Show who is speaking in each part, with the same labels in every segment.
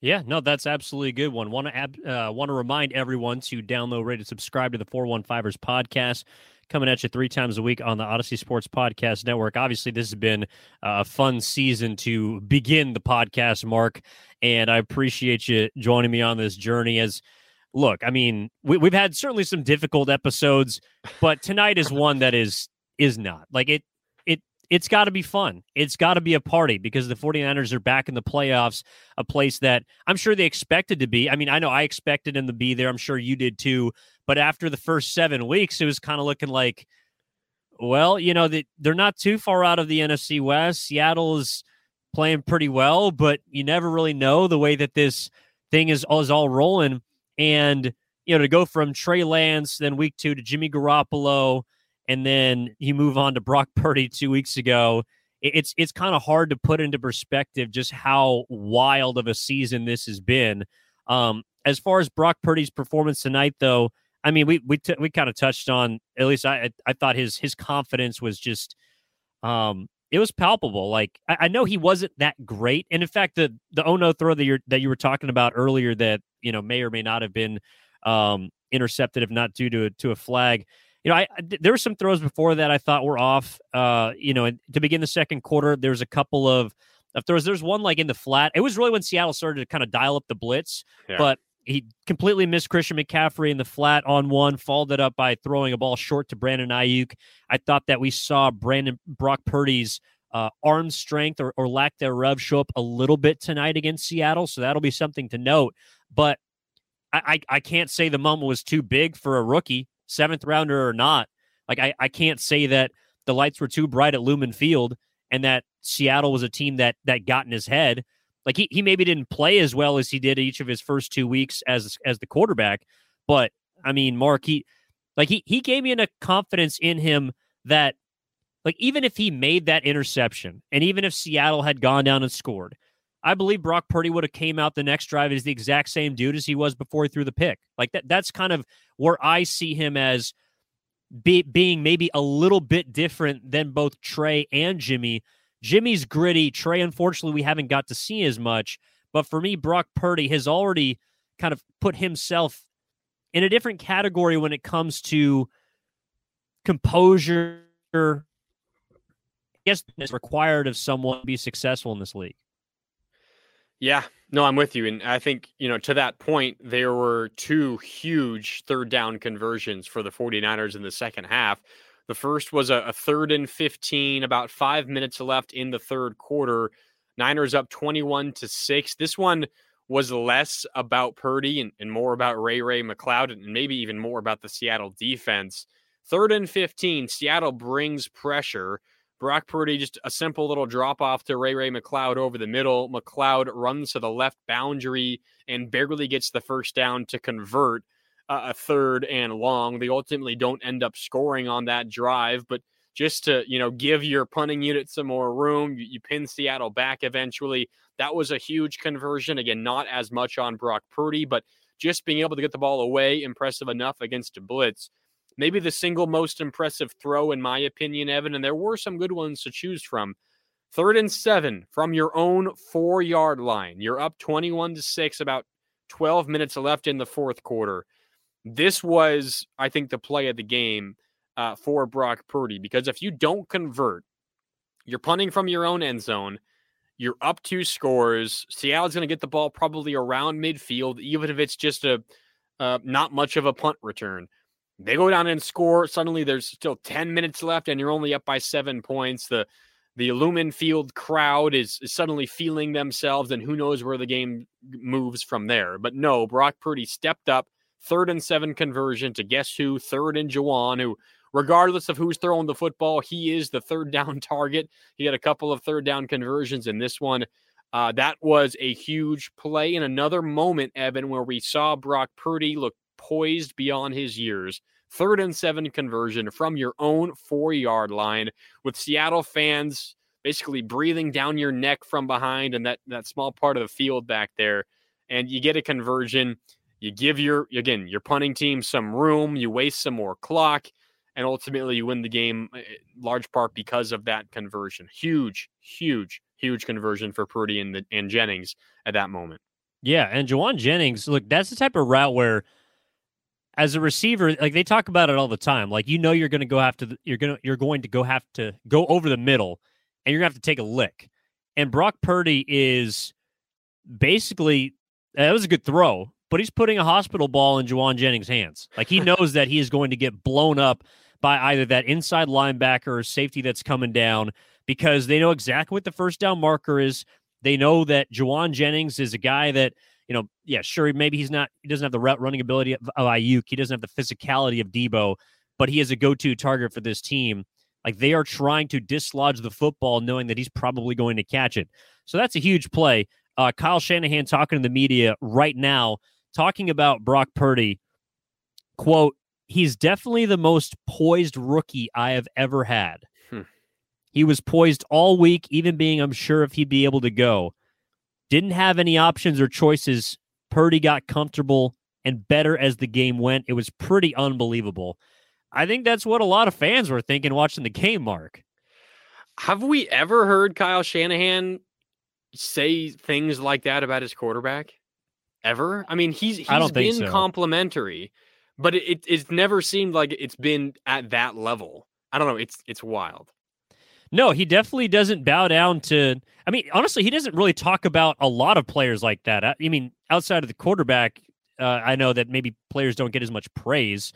Speaker 1: Yeah, no, that's absolutely a good one. Want to uh, want to remind everyone to download, rate, and subscribe to the Four One Fivers podcast coming at you three times a week on the Audacy Sports Podcast Network. Obviously, this has been a fun season to begin the podcast, Marc, and I appreciate you joining me on this journey. As look, I mean, we, we've had certainly some difficult episodes, but tonight is one that is is not like it it's got to be fun. It's got to be a party because the 49ers are back in the playoffs, a place that I'm sure they expected to be. I mean, I know I expected them to be there. I'm sure you did too. But after the first seven weeks, it was kind of looking like, well, you know, they, they're not too far out of the NFC West. Seattle is playing pretty well, but you never really know the way that this thing is, is all rolling. And, you know, to go from Trey Lance, then week two to Jimmy Garoppolo, and then you move on to Brock Purdy two weeks ago. It's it's kind of hard to put into perspective just how wild of a season this has been. Um, as far as Brock Purdy's performance tonight, though, I mean, we we t- we kind of touched on at least I I thought his his confidence was just um it was palpable. Like I, I know he wasn't that great, and in fact, the the oh no throw that you that you were talking about earlier that you know may or may not have been um intercepted if not due to to a flag you know, I, I there were some throws before that I thought were off. Uh, you know, to begin the second quarter, there's a couple of of throws. There's one like in the flat. It was really when Seattle started to kind of dial up the blitz, yeah. but he completely missed Christian McCaffrey in the flat on one, followed it up by throwing a ball short to Brandon Aiyuk. I thought that we saw Brandon Brock Purdy's uh, arm strength or, or lack thereof show up a little bit tonight against Seattle, so that'll be something to note. But I, I, I can't say the moment was too big for a rookie seventh rounder or not. Like I, I can't say that the lights were too bright at Lumen Field and that Seattle was a team that that got in his head. Like he, he maybe didn't play as well as he did each of his first two weeks as as the quarterback, but I mean, Marc, he like he he gave me a confidence in him that like even if he made that interception and even if Seattle had gone down and scored, I believe Brock Purdy would have came out the next drive as the exact same dude as he was before he threw the pick. Like that that's kind of where I see him as be, being maybe a little bit different than both Trey and Jimmy. Jimmy's gritty. Trey, unfortunately, we haven't got to see as much. But for me, Brock Purdy has already kind of put himself in a different category when it comes to composure. I guess is required of someone to be successful in this league.
Speaker 2: Yeah, no, I'm with you. And I think, you know, to that point, there were two huge third down conversions for the 49ers in the second half. The first was a, a third and 15, about five minutes left in the third quarter. Niners up 21 to 6. This one was less about Purdy and, and more about Ray Ray McCloud and maybe even more about the Seattle defense. Third and 15, Seattle brings pressure. Brock Purdy, just a simple little drop off to Ray Ray McCloud over the middle. McCloud runs to the left boundary and barely gets the first down to convert uh, a third and long. They ultimately don't end up scoring on that drive, but just to you know give your punting unit some more room, you, you pin Seattle back eventually. That was a huge conversion. Again, not as much on Brock Purdy, but just being able to get the ball away, impressive enough against a blitz maybe the single most impressive throw, in my opinion, Evan. And there were some good ones to choose from. Third and seven from your own four yard line. You're up 21 to six, about 12 minutes left in the fourth quarter. This was, I think, the play of the game uh, for Brock Purdy because if you don't convert, you're punting from your own end zone. You're up two scores. Seattle's going to get the ball probably around midfield, even if it's just a uh, not much of a punt return. They go down and score. Suddenly, there's still 10 minutes left, and you're only up by seven points. The the Lumen Field crowd is, is suddenly feeling themselves, and who knows where the game moves from there. But no, Brock Purdy stepped up, third and seven conversion to guess who? Third and Jauan, who, regardless of who's throwing the football, he is the third down target. He had a couple of third down conversions in this one. Uh, that was a huge play in another moment, Evan, where we saw Brock Purdy look poised beyond his years. Third and seven conversion from your own four yard line with Seattle fans basically breathing down your neck from behind and that, that small part of the field back there. And you get a conversion. You give your, again, your punting team some room. You waste some more clock. And ultimately, you win the game, eh, large part because of that conversion. Huge, huge, huge conversion for Purdy and, the, and Jennings at that moment.
Speaker 1: Yeah, and Jauan Jennings, look, that's the type of route where as a receiver, like they talk about it all the time. Like you know you're going to go have to you're going to you're going to go have to go over the middle and you're going to have to take a lick. And Brock Purdy is basically uh, that was a good throw, but he's putting a hospital ball in Jauan Jennings' hands. Like he knows that he is going to get blown up by either that inside linebacker or safety that's coming down because they know exactly what the first down marker is. They know that Jauan Jennings is a guy that, you know, yeah, sure, maybe he's not, he doesn't have the route running ability of, of Aiyuk. He doesn't have the physicality of Deebo, but he is a go to target for this team. Like they are trying to dislodge the football, knowing that he's probably going to catch it. So that's a huge play. Uh, Kyle Shanahan talking to the media right now, talking about Brock Purdy. Quote, he's definitely the most poised rookie I have ever had. Hmm. He was poised all week, even being unsure if he'd be able to go. Didn't have any options or choices. Purdy got comfortable and better as the game went. It was pretty unbelievable. I think that's what a lot of fans were thinking watching the game, Marc.
Speaker 2: Have we ever heard Kyle Shanahan say things like that about his quarterback? Ever? I mean, he's he's been so. complimentary, but it, it it's never seemed like it's been at that level. I don't know. It's it's wild.
Speaker 1: No, he definitely doesn't bow down to. I mean, honestly, he doesn't really talk about a lot of players like that. I, I mean, outside of the quarterback, uh, I know that maybe players don't get as much praise,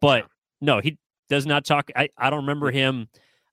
Speaker 1: but no, he does not talk. I, I don't remember him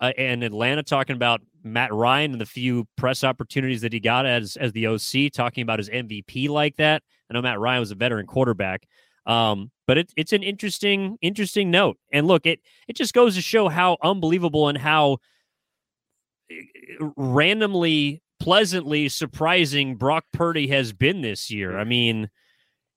Speaker 1: uh, in Atlanta talking about Matt Ryan and the few press opportunities that he got as as the OC, talking about his MVP like that. I know Matt Ryan was a veteran quarterback, um, but it, it's an interesting interesting note. And look, it it just goes to show how unbelievable and how randomly pleasantly surprising Brock Purdy has been this year. I mean,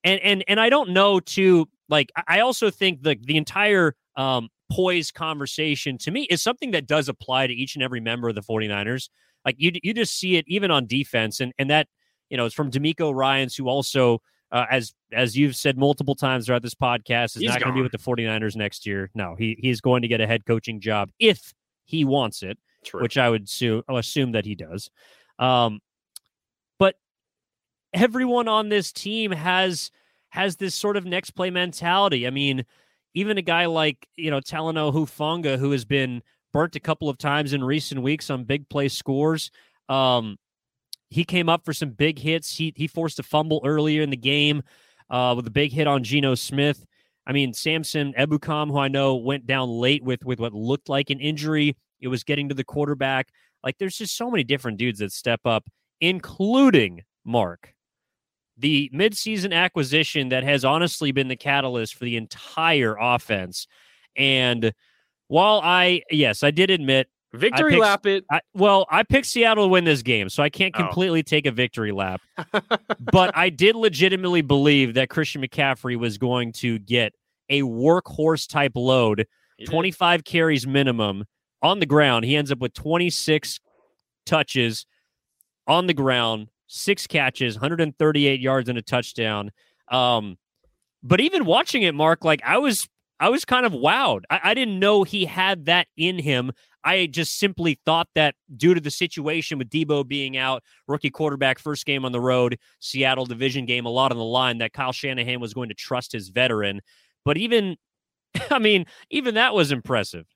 Speaker 1: and and and I don't know too like I also think the the entire um poise conversation to me is something that does apply to each and every member of the 49ers. Like you you just see it even on defense and and that you know it's from DeMeco Ryans who also uh, as as you've said multiple times throughout this podcast is he's not going to be with the 49ers next year. No, he he's going to get a head coaching job if he wants it, True. which I would su- assume that he does. Um but everyone on this team has has this sort of next play mentality. I mean, even a guy like, you know, Talanoa Hufanga, who has been burnt a couple of times in recent weeks on big play scores. Um, he came up for some big hits. He he forced a fumble earlier in the game uh, with a big hit on Geno Smith. I mean, Samson Ebukam, who I know went down late with with what looked like an injury. It was getting to the quarterback. Like, there's just so many different dudes that step up, including Marc the midseason acquisition that has honestly been the catalyst for the entire offense. And while I, yes, I did admit
Speaker 2: victory picked, lap it.
Speaker 1: I, well, I picked Seattle to win this game, so I can't oh. completely oh. take a victory lap. but I did legitimately believe that Christian McCaffrey was going to get a workhorse type load, 25 carries minimum on the ground. He ends up with 26 touches on the ground six catches, 138 yards and a touchdown. Um, but even watching it, Marc, like I was, I was kind of wowed. I, I didn't know he had that in him. I just simply thought that due to the situation with Deebo being out, rookie quarterback, first game on the road, Seattle division game, a lot on the line, that Kyle Shanahan was going to trust his veteran. But even, I mean, even that was impressive.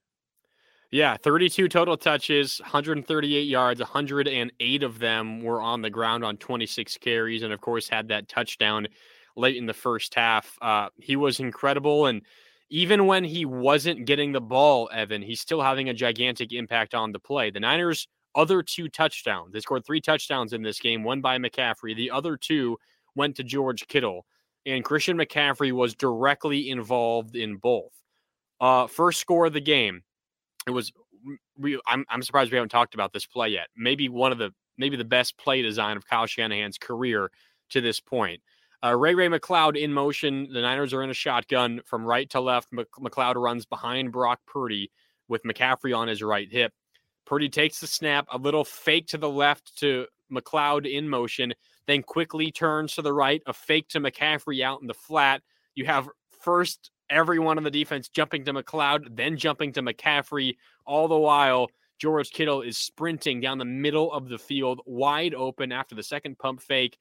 Speaker 2: Yeah, 32 total touches, 138 yards, 108 of them were on the ground on 26 carries, and of course had that touchdown late in the first half. Uh, he was incredible, and even when he wasn't getting the ball, Evan, he's still having a gigantic impact on the play. The Niners' other two touchdowns, they scored three touchdowns in this game, one by McCaffrey, the other two went to George Kittle, and Christian McCaffrey was directly involved in both. Uh, first score of the game it was we I'm I'm surprised we haven't talked about this play yet. Maybe one of the maybe the best play design of Kyle Shanahan's career to this point. Uh, Ray Ray McCloud in motion. The Niners are in a shotgun from right to left. McCloud runs behind Brock Purdy with McCaffrey on his right hip. Purdy takes the snap, a little fake to the left to McCloud in motion, then quickly turns to the right, a fake to McCaffrey out in the flat. You have first everyone on the defense jumping to McCloud, then jumping to McCaffrey. All the while, George Kittle is sprinting down the middle of the field, wide open after the second pump fake.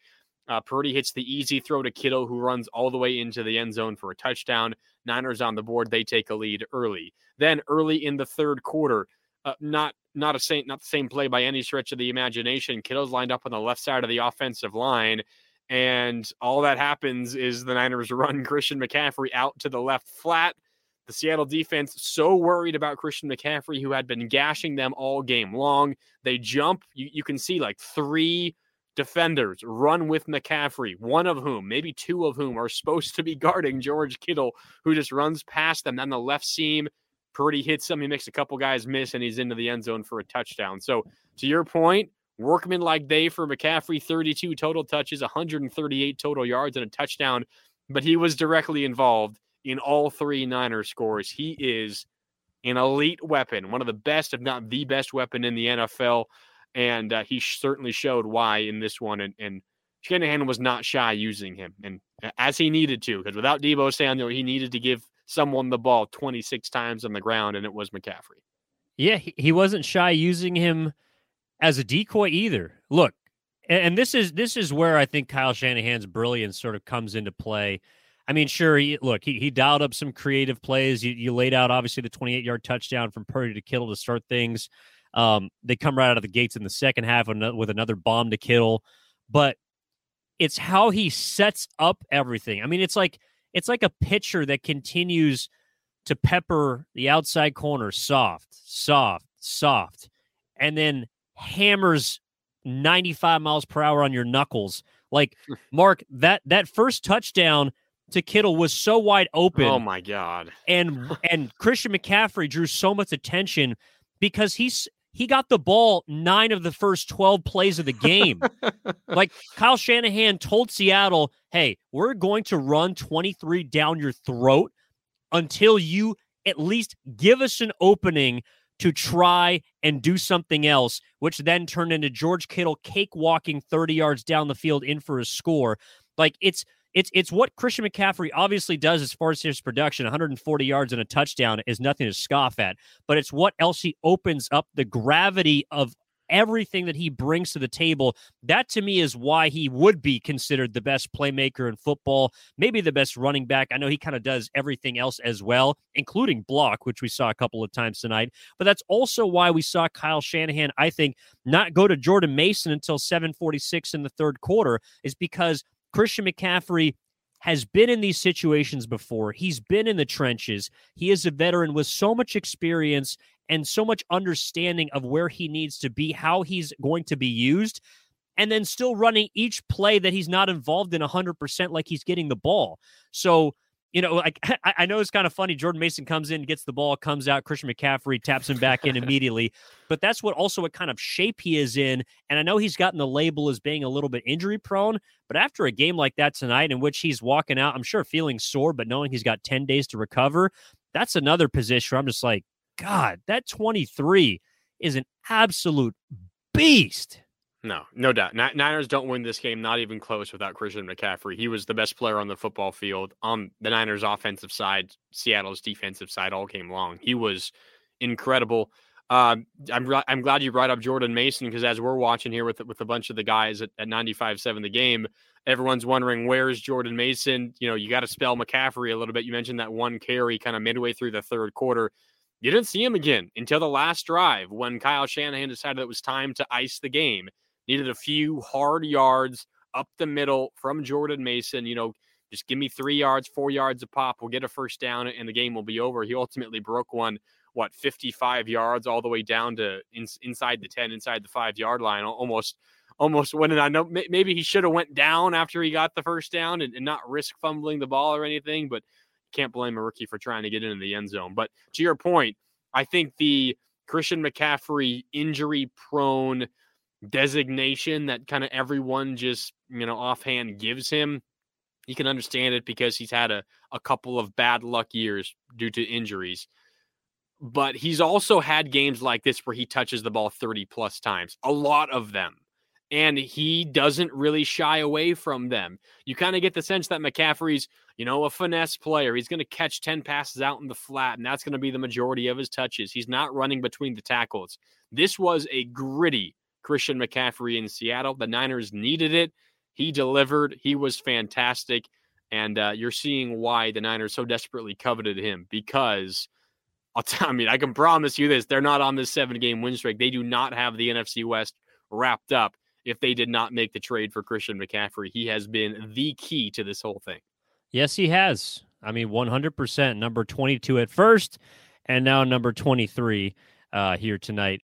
Speaker 2: Uh, Purdy hits the easy throw to Kittle, who runs all the way into the end zone for a touchdown. Niners on the board. They take a lead early. Then early in the third quarter, uh, not not a same not the same play by any stretch of the imagination. Kittle's lined up on the left side of the offensive line, and all that happens is the Niners run Christian McCaffrey out to the left flat. The Seattle defense so worried about Christian McCaffrey, who had been gashing them all game long. They jump. You, you can see like three defenders run with McCaffrey, one of whom, maybe two of whom, are supposed to be guarding George Kittle, who just runs past them. Then the left seam, Purdy hits him. He makes a couple guys miss, and he's into the end zone for a touchdown. So, to your point, workman like day for McCaffrey 32 total touches, 138 total yards, and a touchdown. But he was directly involved in all three Niner scores. He is an elite weapon, one of the best, if not the best weapon in the NFL and uh, he certainly showed why in this one. And, and Shanahan was not shy using him, and as he needed to, because without Deebo Samuel, he needed to give someone the ball 26 times on the ground, and it was McCaffrey.
Speaker 1: Yeah, he wasn't shy using him as a decoy either. Look, and this is this is where I think Kyle Shanahan's brilliance sort of comes into play. I mean, sure, he, look, he, he dialed up some creative plays. You, you laid out obviously the 28 yard touchdown from Purdy to Kittle to start things. Um, they come right out of the gates in the second half with another bomb to Kittle, but it's how he sets up everything. I mean, it's like it's like a pitcher that continues to pepper the outside corner soft, soft, soft, and then hammers 95 miles per hour on your knuckles. Like hmm. Marc, that that first touchdown to Kittle was so wide open.
Speaker 2: Oh my god.
Speaker 1: And and Christian McCaffrey drew so much attention because he's he got the ball nine of the first 12 plays of the game. like Kyle Shanahan told Seattle, hey, we're going to run 23 down your throat until you at least give us an opening to try and do something else, which then turned into George Kittle cakewalking 30 yards down the field in for a score. Like it's it's it's what Christian McCaffrey obviously does as far as his production. 140 yards and a touchdown is nothing to scoff at, but it's what else he opens up the gravity of everything that he brings to the table. That to me is why he would be considered the best playmaker in football, maybe the best running back. I know he kind of does everything else as well, including block, which we saw a couple of times tonight. But that's also why we saw Kyle Shanahan, I think, not go to Jordan Mason until 746 in the third quarter, is because Christian McCaffrey has been in these situations before. He's been in the trenches. He is a veteran with so much experience and so much understanding of where he needs to be, how he's going to be used, and then still running each play that he's not involved in 100% like he's getting the ball. So, you know, like I, know it's kind of funny. Jordan Mason comes in, gets the ball, comes out. Christian McCaffrey taps him back in immediately. But that's what also what kind of shape he is in. And I know he's gotten the label as being a little bit injury prone. But after a game like that tonight, in which he's walking out, I'm sure feeling sore, but knowing he's got 10 days to recover, that's another position where I'm just like, God, that 23 is an absolute beast.
Speaker 2: No, no doubt. Niners don't win this game, not even close, without Christian McCaffrey. He was the best player on the football field on the Niners' offensive side, Seattle's defensive side all game long. He was incredible. Uh, I'm I'm glad you brought up Jordan Mason because as we're watching here with with a bunch of the guys at, at 95-7 the game, everyone's wondering where's Jordan Mason. You know, you got to spell McCaffrey a little bit. You mentioned that one carry kind of midway through the third quarter. You didn't see him again until the last drive when Kyle Shanahan decided it was time to ice the game needed a few hard yards up the middle from Jordan Mason. You know, just give me three yards, four yards a pop. We'll get a first down and the game will be over. He ultimately broke one, what, 55 yards all the way down to in, inside the 10, inside the five yard line, almost. Almost winning. I know maybe he should have went down after he got the first down and, and not risk fumbling the ball or anything, but can't blame a rookie for trying to get into the end zone. But to your point, I think the Christian McCaffrey injury prone designation that kind of everyone just, you know, offhand gives him. You can understand it because he's had a, a couple of bad luck years due to injuries. But he's also had games like this where he touches the ball 30 plus times, a lot of them. And he doesn't really shy away from them. You kind of get the sense that McCaffrey's, you know, a finesse player. He's going to catch 10 passes out in the flat, and that's going to be the majority of his touches. He's not running between the tackles. This was a gritty Christian McCaffrey in Seattle. The Niners needed it. He delivered. He was fantastic. And uh, you're seeing why the Niners so desperately coveted him because I'll tell I mean, I can promise you this they're not on this seven game win streak. They do not have the NFC West wrapped up if they did not make the trade for Christian McCaffrey. He has been the key to this whole thing.
Speaker 1: Yes, he has. I mean, 100%. Number 22 at first, and now number 23 uh, here tonight